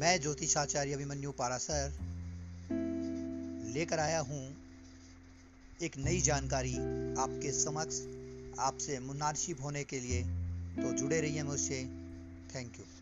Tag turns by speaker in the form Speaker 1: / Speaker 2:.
Speaker 1: मैं ज्योतिषाचार्य अभिमन्यु पारासर लेकर आया हूँ एक नई जानकारी आपके समक्ष, आपसे मुनासिब होने के लिए। तो जुड़े रहिए मुझसे। Thank you